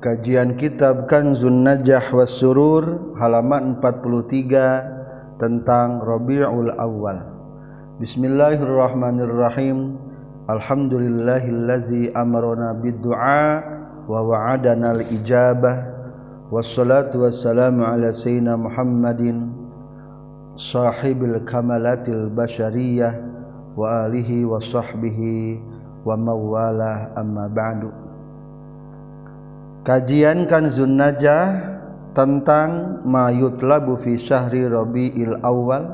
Kajian Kitab Kanzun Najah was Surur halaman 43 tentang Rabiul Awal. Bismillahirrahmanirrahim. Alhamdulillahillazi amarona bid-du'a wa wa'adana al-ijabah. Wassalatu wassalamu ala sayyidina Muhammadin sahibil kamalatil basyariyah wa alihi wa sahbihi wa mawalah amma ba'du. Kajian kan Zunnajah tentang mayut labu fi syahri Rabiil Awal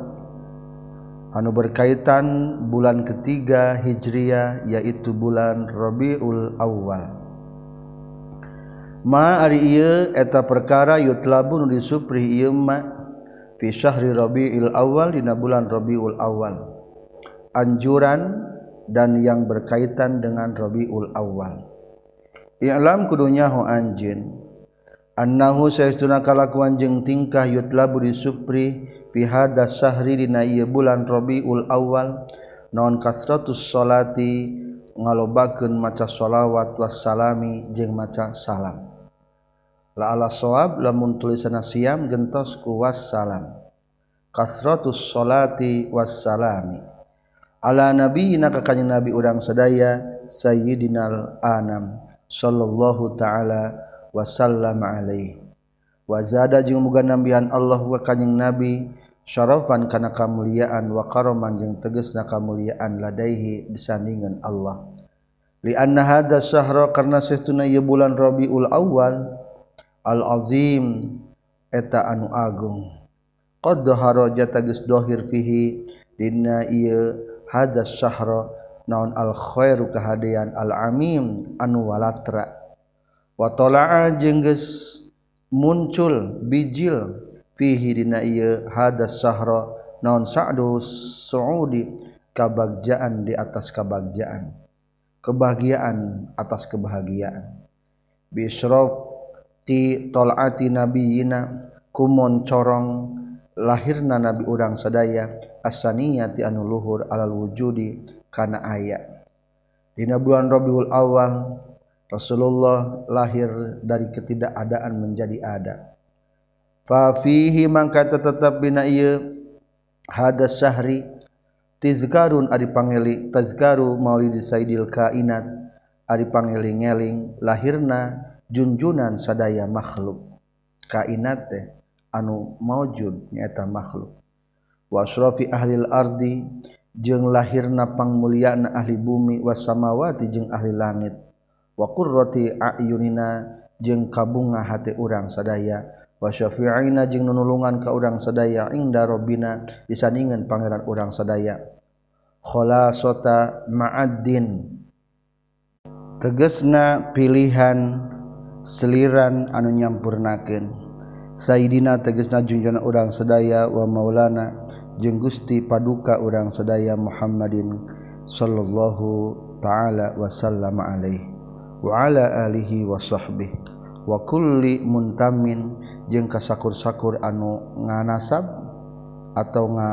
anu berkaitan bulan ketiga Hijriyah yaitu bulan Rabiul Awal. Ma ari ieu eta perkara yutlabu nu disupri ieu ma fi syahri Rabiil Awal dina bulan Rabiul Awal. Anjuran dan yang berkaitan dengan Rabiul Awal. Ilam kudunyahu anjin annahu saestuna kalakuan jeung tingkah yutlabu disupri fi hadza syahri dina ieu bulan Rabiul Awal naon kasratus salati ngalobakeun maca shalawat wassalami jeung maca salam. La ala sawab lamun tulisanna siam gentos ku wassalam. Kasratus salati wassalami. Ala nabiyina ka kanjeng nabi urang sadaya sayyidinal anam. Shallallahu ta'ala wasallam alaihi. Wazada jeung muga nambian Allah wa kanjing nabi syarafan kana kamuliaan wa karoman jeung tegesna kamuliaan ladaihi disandingan Allah. Li anna hadza syahra karna sahtuna ieu bulan Rabiul Awal al azim eta anu agung. Qad dhahara jata geus dohir fihi dina ieu hadza syahra naon al-khoiru kehadian al-amim anu walatra. Watola'a jengges muncul bijil fihi dina ieu hadas sahra naon sa'du suudi? Kabagjaan di atas kabagjaan. Kebahagiaan atas kebahagiaan. Bisyraf ti tolati nabiyina kumon corong lahirna nabi urang sadaya asaniyati anu luhur alal wujudi. kana ayat Dina bulan Rabiul Awal Rasulullah lahir dari ketidakadaan menjadi ada. Fa fihi mangka tetap bina ieu hadas syahri tizkarun ari pangeli tazkaru maulid sayyidil kainat ari pangeli ngeling lahirna junjunan sadaya makhluk. Kainat teh anu maujud nyaeta makhluk. Wa asrafi ahlil ardi jeung mulia na ahli bumi wasamawati jeung ahli langit. Wakur roti ayunina jeung kabunga hati urang sadaya. Wasyafi'ina jeung nunulungan ka urang sadaya inda robina disandingan pangeran urang sadaya. Sota ma'addin. Tegesna pilihan seliran anu nyampurnakeun. Sayyidina tegesna junjana urang sedaya wa maulana jeung Gusti Paduka urang sedaya Muhammadin sallallahu ta'ala wasallam alaihi wa ala alihi washabbi wa kulli muntamin jeung kasakur-sakur anu nganasab atau nga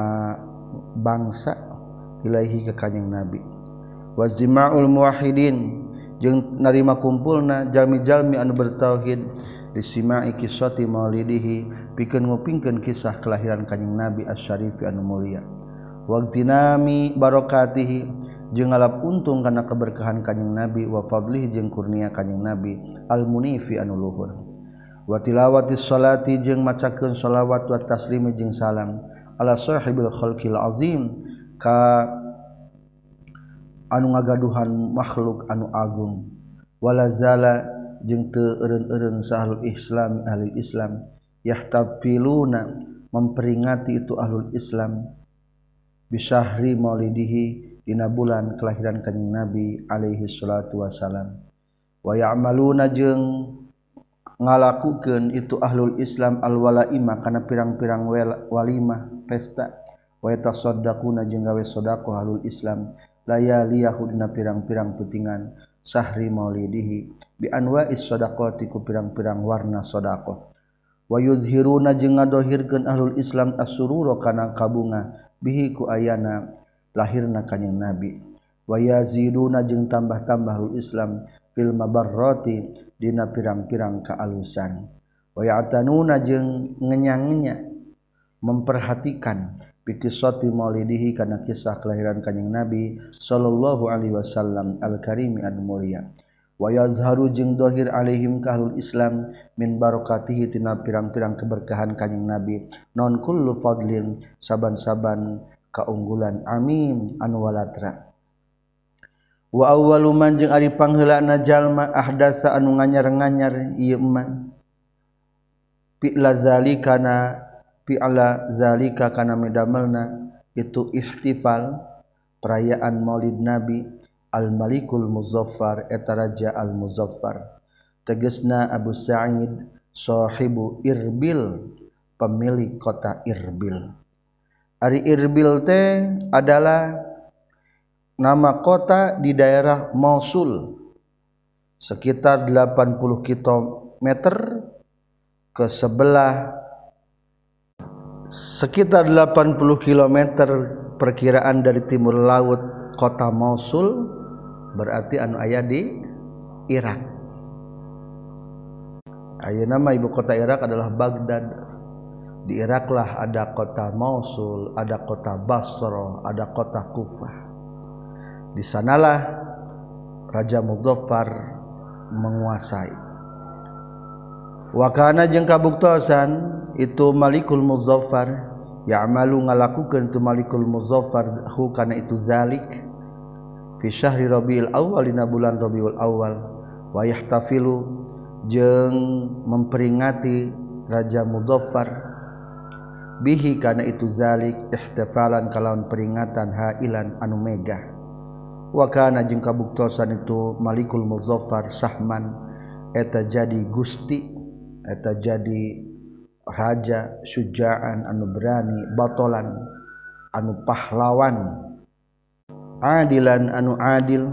bangsa Ilaihi ke kanjing nabi. Wa wajima'ul muwahhidin jeung narima kumpulna jalmi-jalmi anu bertauhid disimai kisati maulidihi pikeun ngupingkeun kisah kelahiran kanjing Nabi Asy-Syarifi anu mulia. Waqtinami barokatihi jeung ngalap untung kana keberkahan kanjing Nabi wa fadlihi jeung kurnia kanjing Nabi al-munifi anu luhur. Wa tilawati sholati jeung macakeun shalawat wa taslimi jeung salam ala sahibil khalqil azim ka anu ngagaduhan makhluk anu Agung. Walazala jeung teun-un sahlul Islam ahli Islam yahtabiluna memperingati itu ahlul Islam. Bisyahri maulidihi dina bulan kelahiran kanjeng Nabi alaihi salatu wasalam wa ya'maluna jeung ngalakukeun itu ahlul Islam alwalaima kana pirang-pirang walimah pesta. Wa yatasaddaquna jeung gawe sedekah ahlul Islam. layaliyahu dina pirang-pirang putingan. Sahri maulidihi. Bianwa isshodaqoti ku pirang-pirang warna shodaqoh wayuzhiruna jeung ngadohirkeun ahlul Islam asururo kana kabunga. Bihi ku ayana lahirna kanjing Nabi. Wayaziduna jeung tambah-tambah ahlul Islam fil mabarrati dina pirang-pirang kaalusan. Waya'tanuna jeung ngenyangnya memperhatikan pikisoti maulidihi karena kisah kelahiran kanjing Nabi sallallahu alaihi wasallam al-karimi an mulia wa yazharu jeung dohir alaihim kahlul Islam min barokatihi tina pirang-pirang keberkahan kanjing Nabi. Non kullu fadlin saban-saban kaunggulan. Amin. Anu walatra. Awalman jeung Ari pangla najallma ahdasa anu nganyar-nganyar pilazzalikana pilazalika kana medamelna itu ikhtifal perayaan Maulid Nabi al-malikul muzoffar etaraja al-muzoffar tegesna Abu Sa'idshohibu Irbil pemilik kota Irbil. Ari Irbil teh adalah nama kota di daerah Mosul. Sekitar 80 km ke sebelah sekitar 80 km perkiraan dari timur laut kota Mosul berarti anu ayah di Irak. Ayo nama ibu kota Irak adalah Baghdad. Di Iraklah ada kota Mosul ada kota Basra ada kota Kufah. Di sanalah Raja Mudzaffar menguasai wakana jeung kabuktosan itu Malikul Muzaffar. Ya amalu ngalakukeun tu Malikul Muzaffar hu kana itu zalik. Fi syahri Rabiul Awal dina bulan Rabiul Awal wa yahtafilu jeung memperingati Raja Muzaffar. Bihi kana itu zalik ihtifalan kalawan peringatan hailan anu megah. Wa kana jeung kabuktosan itu Malikul Muzaffar sahman. Eta jadi gusti eta jadi raja sujaan anu berani batolan anu pahlawan. Adilan anu adil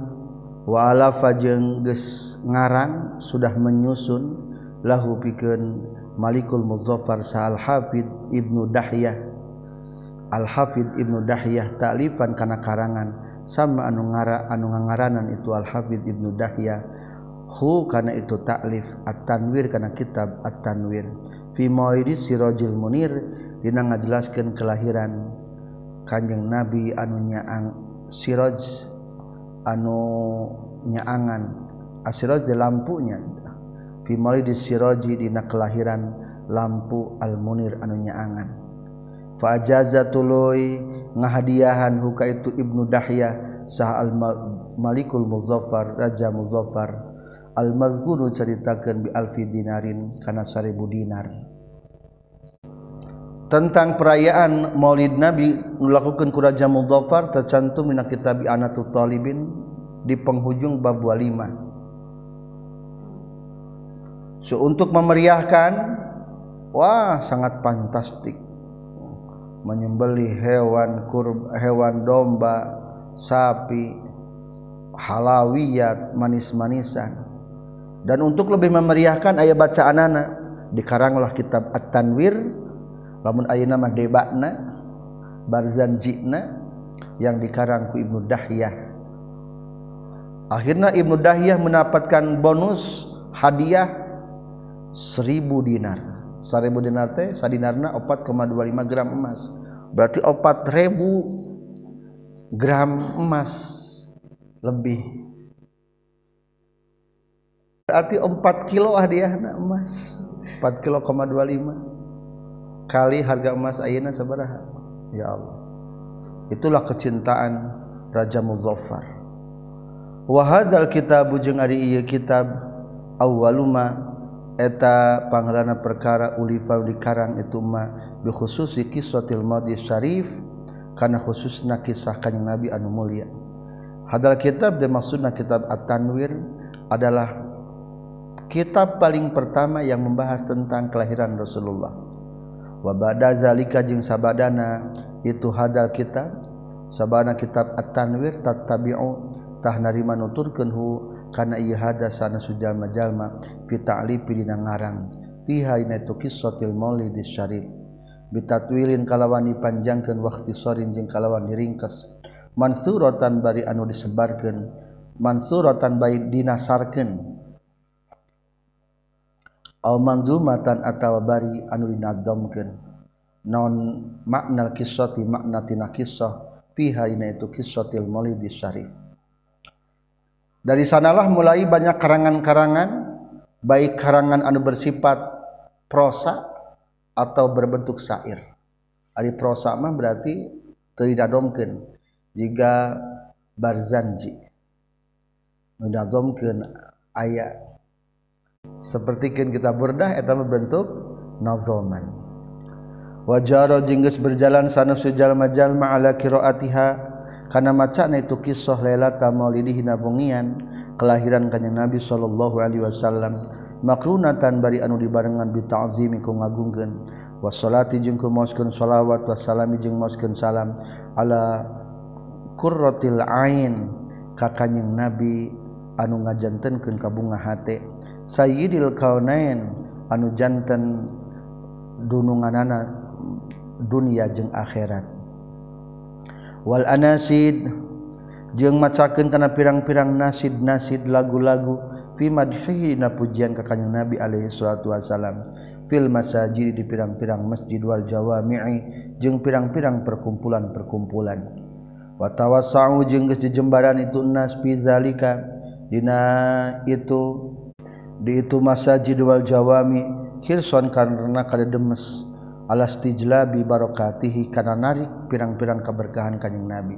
wala fajeng ges ngarang sudah menyusun lahu pikeun Malikul Muzaffar Sa'al Hafid Ibnu Dahyah. Al Hafid Ibnu Dahyah ta'lifan kana karangan sama anu ngara anu ngangaranan itu Al Hafid Ibnu Dahyah. hu kana itu taklif at-tanwir kana kitab at-tanwir. Fi mauidi sirajil munir dina ngajelaskeun kelahiran kanjeng nabi anu nyaang siraj anu nyaangan asiraj di lampunya. Fi mauidi siraji dina kelahiran lampu al-munir anu nyaangan. Fa ajaza tuluy ngahadiahan huka itu ibnu dahya sah al malikul muzaffar raja muzaffar. Al mazkuru ceritakan bi alfi dinarin kana seribu dinar. Tentang perayaan Maulid Nabi melakukan ku Raja Muzaffar tercantum dina kitab Anatul Talibin di penghujung bab 5 so untuk memeriahkan wah sangat fantastik. Menyembeli hewan kur hewan domba sapi halawiyat manis-manisan dan untuk lebih memeriahkan ayat bacaan anak dikaranglah kitab At-Tanwir lamun ayeuna mah debatna Barzan Jina yang dikarang ku Ibnu Dahyah. Akhirnya Ibnu Dahyah mendapatkan bonus hadiah seribu dinar. Seribu dinar teh sadinarna 4,25 gram emas. Berarti 4000 gram emas lebih. Berarti 4 kilo hadiahna emas. 4 kilo 25 kali harga emas ayeuna sabaraha ya Allah. Itulah kecintaan Raja Muzaffar. Wa hadzal kitab jeung ari ieu kitab awwaluma pangelana perkara Ulifa dikarang ituma khususi kiswatil Madi Syarif karena khusus na kisahkan yang nabi anu mulia. Hadal kitab dimaksudna kitab at-tanwir adalah kitab paling pertama yang membahas tentang kelahiran Rasulullah. Wabada zalika jeung sabadana itu hadal kitab. Sabana kitab at-tanwir tattabi'u tah narima nuturkeun hu karena ia hada sana sujal-majallma fi ta'lifi dina ngarang fiha inatu qissatil maulid syarif. Bitatwilin kalawan dipanjangkeun waqti sorin jeung kalawan diringkes mansuratan bari anu disebarkeun mansuratan bari dinasarkeun manzumatan atawabari anudomken non makna kisoti maknatina kisah piha itu kisotil Maulidi Syarif. Dari sanalah mulai banyak karangan-karangan baik karangan anu bersifat prosa atau berbentuk syair. Ari prosa mah berarti tidak domken jika barzanji domken ayat sepertikin kita berdah eta bentuk nazoman. Wajaro jingges berjalan sana sujal majal ma'ala kiroatiha. Karena macana itu kisah lelata maulidih nabungian kelahiran kanya Nabi sallallahu alaihi wasallam. Makrunatan bari anu dibarengan bita'zimi ku ngagungkeun. Wassalati jeung ku maoskeun shalawat wassalami jeung maoskeun salam. Ala qurratil ain ka kanjing Nabi anu ngajantenkeun kabunga hate. Sayyidil kaunain anu jantan dununganana dunia jeung akhirat. Wal anasid jeung macakeun kana pirang-pirang nasid-nasid lagu-lagu fi madhihi na pujian ka kanjeng Nabi alaihi salatu wasalam fil masajid di pirang-pirang masjid wal jawami'i jeung pirang-pirang perkumpulan-perkumpulan. Wa tawassau jeung geus dijembaran itu nas fi zalika dina itu di itu masjid wal jawami hirson karena kada demes. Alas tijlabi barokatihi karena narik pirang-pirang keberkahan kanjeng Nabi.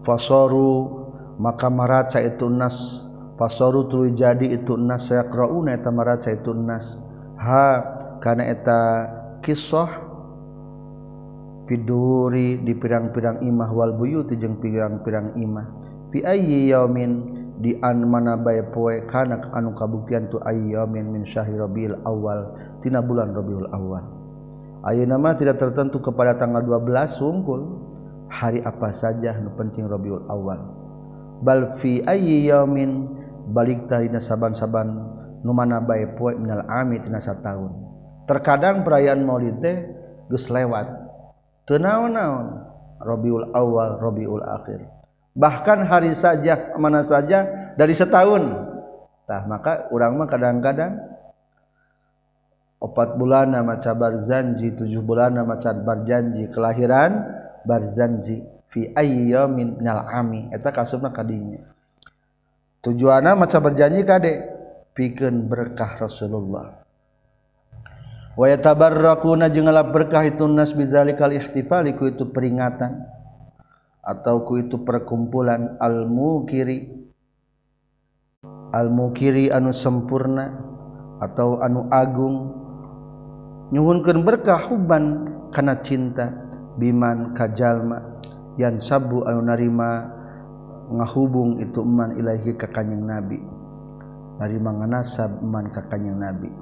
Fasoru maka maraca itu nas. Fasoru tuluy jadi itu nas yaqrauna eta maraca itu nas. Ha kana eta kisah fiduri di pirang-pirang imah wal buyut jeung pirang-pirang imah. Fi ayyi yaumin di an mana bae poe kana anu kabuktian tu ayyamin min syahri rabiul awal tina bulan rabiul awal. Ayeuna mah tidak tertentu kepada tanggal 12 sungkul. Hari apa saja nu penting rabiul awal. Bal fi ayyi yaumin balik tahina saban-saban nu mana bae poe minal ami tina sataun. Terkadang perayaan maulid teh geus lewat. Teu naon-naon? Rabiul awal rabiul akhir. Bahkan hari saja mana saja dari setahun. Tah maka orang mah kadang-kadang opat bulan nama cabar zanji tujuh bulan nama cabar janji kelahiran barzanji fi ayyamin minal ami. Eta kasubna kadinya. Tujuanna maca berjanji kade pikeun berkah Rasulullah. Wa yatabarrakuna jeung berkah itu nas bizalikal ihtifali ku itu peringatan atau ku itu perkumpulan al-mukiri. Al-mukiri anu sempurna atau anu agung. Nyuhunkeun berkah huban kana cinta biman kajalma yang sabu anu narima ngahubung itu eman ilahi ka kanjing nabi. Narima nganasab eman ka kanjing nabi.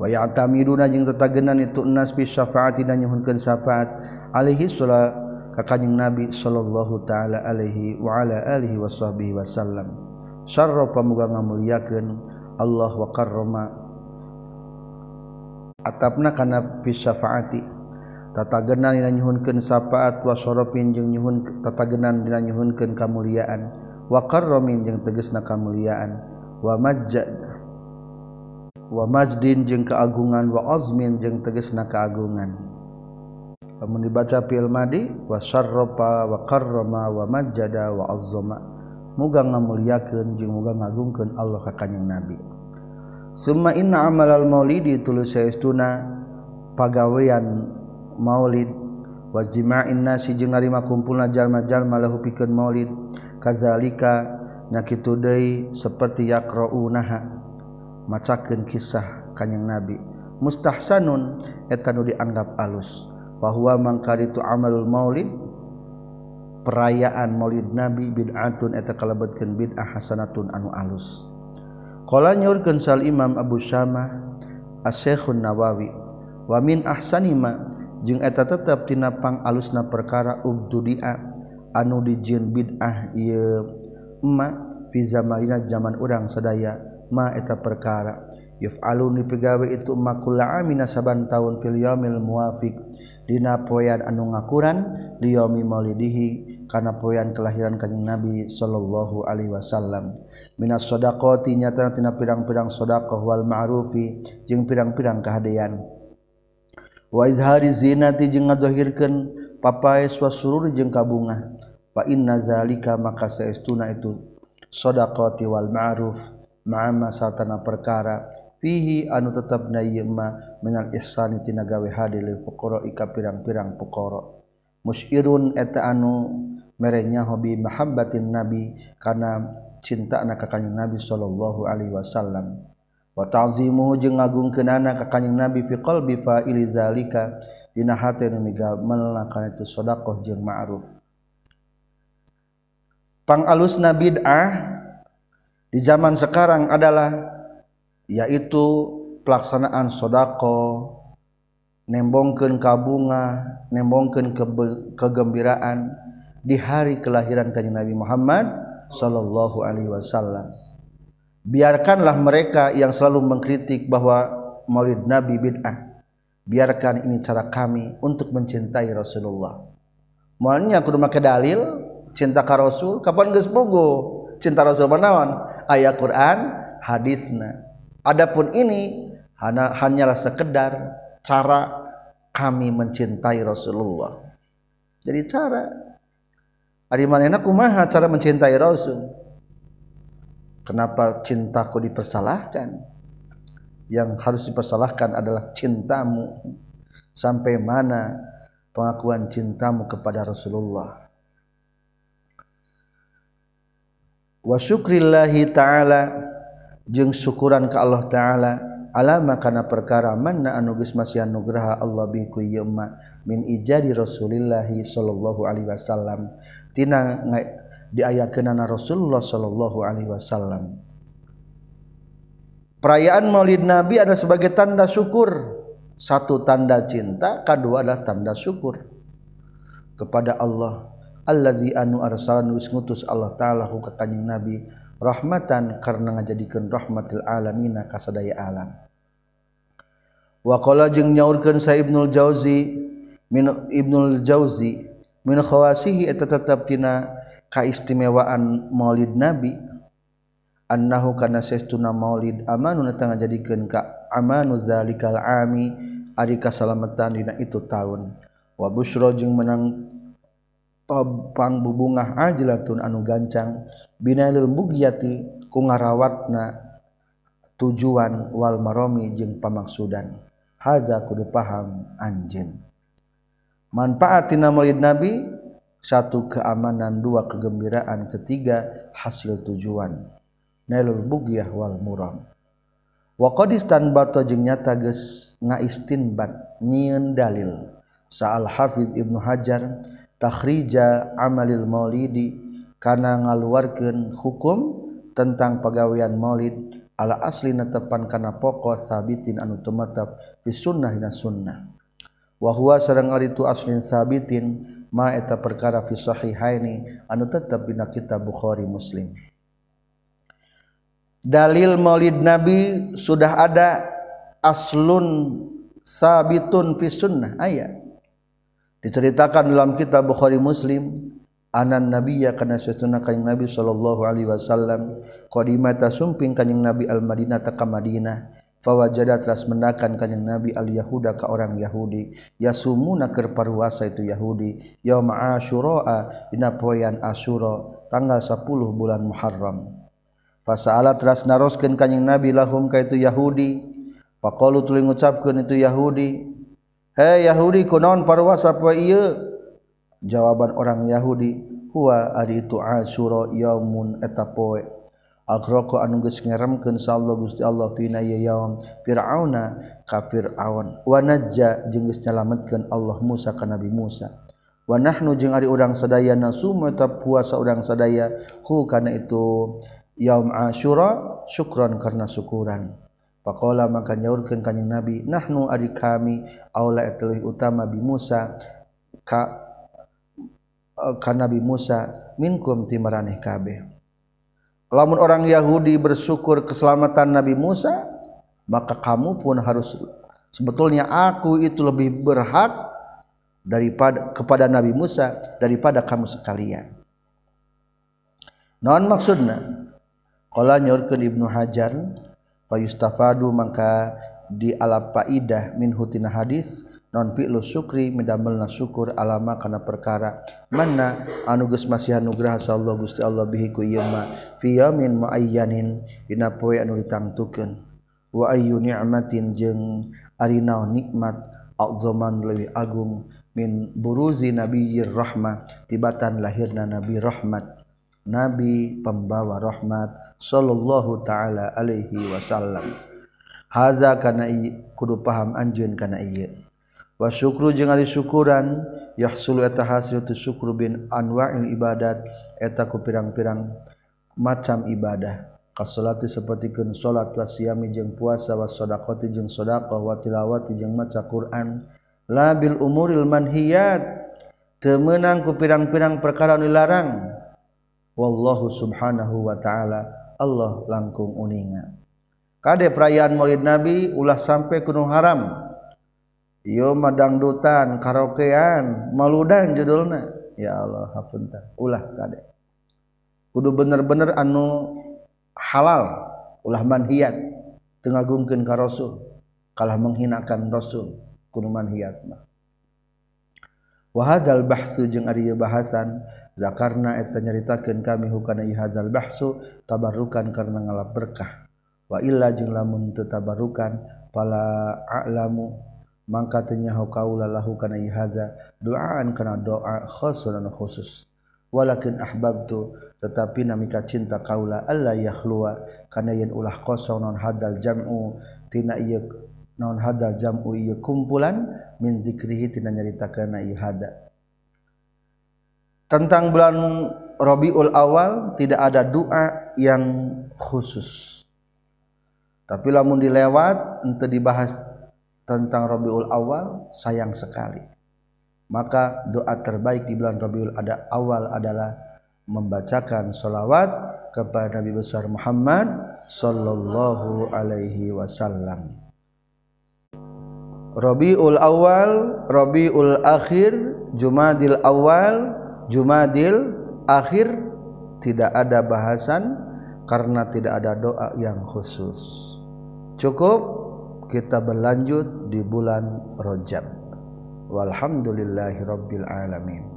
Wa ya'tamiduna jeung tetagenan itu nas bi syafaati dan nyuhunkeun syafaat alaihi salatu kakanyang Nabi Shallallahu ta'ala Alaihi waala Alihi wasbi Wasallam Sharro pamuga ngamuliaken Allah waqaroma atapna kana pisafaati tatagenan dina nyuhunkeun safaat wa syarafin jeung nyuhun tatagenan dina nyuhunkeun kamuliaan. Wa qarramin jeung tegasna kamuliaan. Wa majjad wa majdin jeung keagungan. Wa azmin jeung tegesna keagungan. lamun dibaca fil madi wa syarrafa wa karrama wa majjada wa azzama. Muga ngamuliakeun jeung muga ngagungkeun Allah ka kanjing Nabi. Summa inna amalal maulidi tulus saestuna pagawean maulid. Wa jima'in nasi jeung narima kumpulna jalma-jalma lahu pikeun maulid. Kazalika na kitu deui saperti yaqra'unaha macakeun kisah kanjing Nabi. Mustahsanun eta nu dianggap alus. bahwa mangkar itu amalul maulid perayaan maulid nabi bid'atun eta kalebetkeun bid'ah hasanatun anu alus. Qala nyaurkeun sal imam abu syamah asy-syekhun nawawi wa min ahsani ma jeung eta tetep tina pang alusna perkara ubtudia anu dijieun bid'ah ieu ma fi zamanina zaman urang sadaya ma eta perkara yuf'alun dipegawe itu makula amina saban taun fil yaumil muwafiq. dina poyan anu ngakuran liomi maulidihi kana poyan kelahiran kanjing Nabi sallallahu alaihi wasallam. Minas shadaqati nyata tina pirang-pirang shadaqah wal ma'rufi jeung pirang-pirang kahadean. Wa izhari zinati jeung ngadohirkeun papae swasurur jeung kabunga fa inna zalika maka saestuna itu shadaqati wal ma'ruf ma'ama sartana perkara. fihi anu tetap naima menal ihsani tina gawe hadil fuqara ika pirang-pirang fuqara musyirun eta anu merenya hobi mahabbatin nabi kana cinta na ka kanjing nabi sallallahu alaihi wasallam. Wa ta'zimu jeung ngagungkeunana ka kanjing nabi fi qalbi fa'ili zalika. Dina hate nu migamelna kana itu sedekah jeung ma'ruf. Pang alus nabid'ah di zaman sekarang adalah yaitu pelaksanaan sodako nembongken kabunga nembongken ke kegembiraan di hari kelahiran kanjeng Nabi Muhammad Shallallahu Alaihi Wasallam. Biarkanlah mereka yang selalu mengkritik bahwa Maulid Nabi bid'ah. Biarkan ini cara kami untuk mencintai Rasulullah. Malnya kudu make dalil cinta ka Rasul kapan geus bogo? Cinta Rasul manawan ayat Quran hadisna Adapun ini hanya hanyalah sekedar cara kami mencintai Rasulullah. Jadi cara Ari manehna kumaha cara mencintai Rasul? Kenapa cintaku dipersalahkan? Yang harus dipersalahkan adalah cintamu. Sampai mana pengakuan cintamu kepada Rasulullah? Wa syukrillahi ta'ala syukuran ke Allah ta'ala. Alama karena perkara mana anuges masih anugerah Allah biku yema min ijadi Rasulillahi sallallahu alaihi wasallam. Tina diayakeunana Rasulullah sallallahu alaihi wasallam. Perayaan Maulid Nabi ada sebagai tanda syukur. Satu tanda cinta kedua adalah tanda syukur kepada Allah. Allazi anu arsalanu ngutus Allah taala ka kanjing Nabi rahmatan karena ngajadikeun rahmatil alamina kasadaya alam. Wa qala jeung nyaurkeun sa Ibnul Jauzi min Ibnul Jauzi min khawasihi eta tetep tina kaistimewaan Maulid Nabi annahu kana saestuna Maulid amanun eta ngajadikeun ka amanu zalikal ami ari kasalametan dina itu taun. Wa busyra jeung menang pangbubungah ajlatun anu gancang. Binailil bugyati ku ngarawatna tujuan wal maromi jeung pamaksudan haza kudu paham anjeun. Manfaat tina maulid nabi satu keamanan dua kegembiraan ketiga hasil tujuan. Nailul bugyah wal muram. Wa qadistan bato jeung nyata geus ngaistinbat nyieun dalil. Sa'al hafid ibnu hajar takhrija amalil maulidi karena ngaluarkan hukum tentang pegawaian Maulid ala asli netepan karena pokok sabitin anu tumatap fi sunnah hina sunnah. Wa huwa sareng ari itu aslin sabitin ma eta perkara fi sahihaini anu tetep dina kitab Bukhari Muslim. Dalil Maulid Nabi sudah ada aslun sabitun fi sunnah. Ayat diceritakan dalam kitab Bukhari Muslim anan nabiya kana sesuna kanjing nabi sallallahu alaihi wasallam. Qadimata sumping kanjing nabi al madinah ta ka madinah. Fawajada teras mendakan kanjing nabi al yahuda ka orang yahudi. Yasumuna keur paruasa itu yahudi. Yaum asyura dina poean asyura tanggal 10 bulan muharram. Fasaala teras naroskeun kanjing nabi lahum ka itu yahudi. Faqalu tuluy ngucapkeun itu yahudi. Hey yahudi kunaon paruasa poe ieu? jawaban orang Yahudi huwa ari itu asyura yaumun eta poe agroko anu geus ngaremkeun sallallahu Gusti Allah fina ya yaum. Fir'auna ka fir'aun. Wa najja jeung geus nyalametkeun Allah Musa ka Nabi Musa. Wa nahnu jeung ari urang sadaya nasum eta puasa urang sadaya. Hu kana itu yaum asyura syukran karena syukuran. Pakola maka nyaurkeun kanjing Nabi nahnu ari kami aula etelih utama bi Musa ka Eh, kan Nabi Musa minkum timaraneh kabeh lamun orang Yahudi bersyukur keselamatan Nabi Musa maka kamu pun harus sebetulnya aku itu lebih berhak daripada kepada Nabi Musa daripada kamu sekalian. Non maksudna qala nyorkeun Ibnu Hajar fayustafadu maka di ala faidah min hutina hadis non fi'lu syukri midamel syukur alama kana perkara. Mana anugus masih anugerah Allah Gusti Allah bihi ku ieu ma. Fi yamin muayyanin dina poe anu ditangtukeun. Wa ayyu ni'matin jeung ari naon nikmat azaman leuwih agung. Min buruzi nabiyyir rahmah tibatan lahirna nabi rahmat. Nabi pembawa rahmat sallallahu taala alaihi wasallam. Haza kana kudu paham anjeun kana ieu wa syukru jeung ari syukuran yahsulu eta hasil tu syukru bin anwa'il ibadat eta ku pirang-pirang macam ibadah. Kasolati sapertikeun salat wa siyami jeung puasa wa sedekah jeung sedekah wa tilawati jeung maca Quran. Labil umuril manhiyat temenang ku pirang-pirang perkara dilarang wallahu subhanahu wa ta'ala Allah langkung uninga. Kade perayaan maulid nabi ulah sampai kuno haram yo madangdutan karaokean maludan judulna. Ya Allah hapunten. Ulah kade. Kudu bener-bener anu halal ulah manhiat tengagungkeun ka rasul. Kalah menghinakan rasul kudu manhiat mah. Wa hadzal bahsu jeung ari bahasan zakarna eta nyaritakeun kami hukana hadzal bahsu tabarukan karena ngalap berkah. Wa illa jeung lamun teu tabarukan fala a'lamu mangka teu nyaho kaula lahu kana ihadza doaan kana doa khusun khusus. Walakin ahbabtu tetapi namika cinta kaula alla yakhluwa. Kana yen ulah kosong non hadal jam'u tina ieu naon hada jam'u ieu kumpulan min dzikrihi tina nyaritakeun ieu hada tentang bulan Rabiul Awal tidak ada doa yang khusus. Tapi lamun dilewat ente dibahas tentang Rabiul Awal sayang sekali. Maka doa terbaik di bulan Rabiul ada awal adalah membacakan salawat kepada Nabi besar Muhammad sallallahu alaihi wasallam. Rabiul Awal, Rabiul Akhir, Jumadil Awal, Jumadil Akhir tidak ada bahasan karena tidak ada doa yang khusus. Cukup kita berlanjut di bulan Rajab. Walhamdulillahirabbil alamin.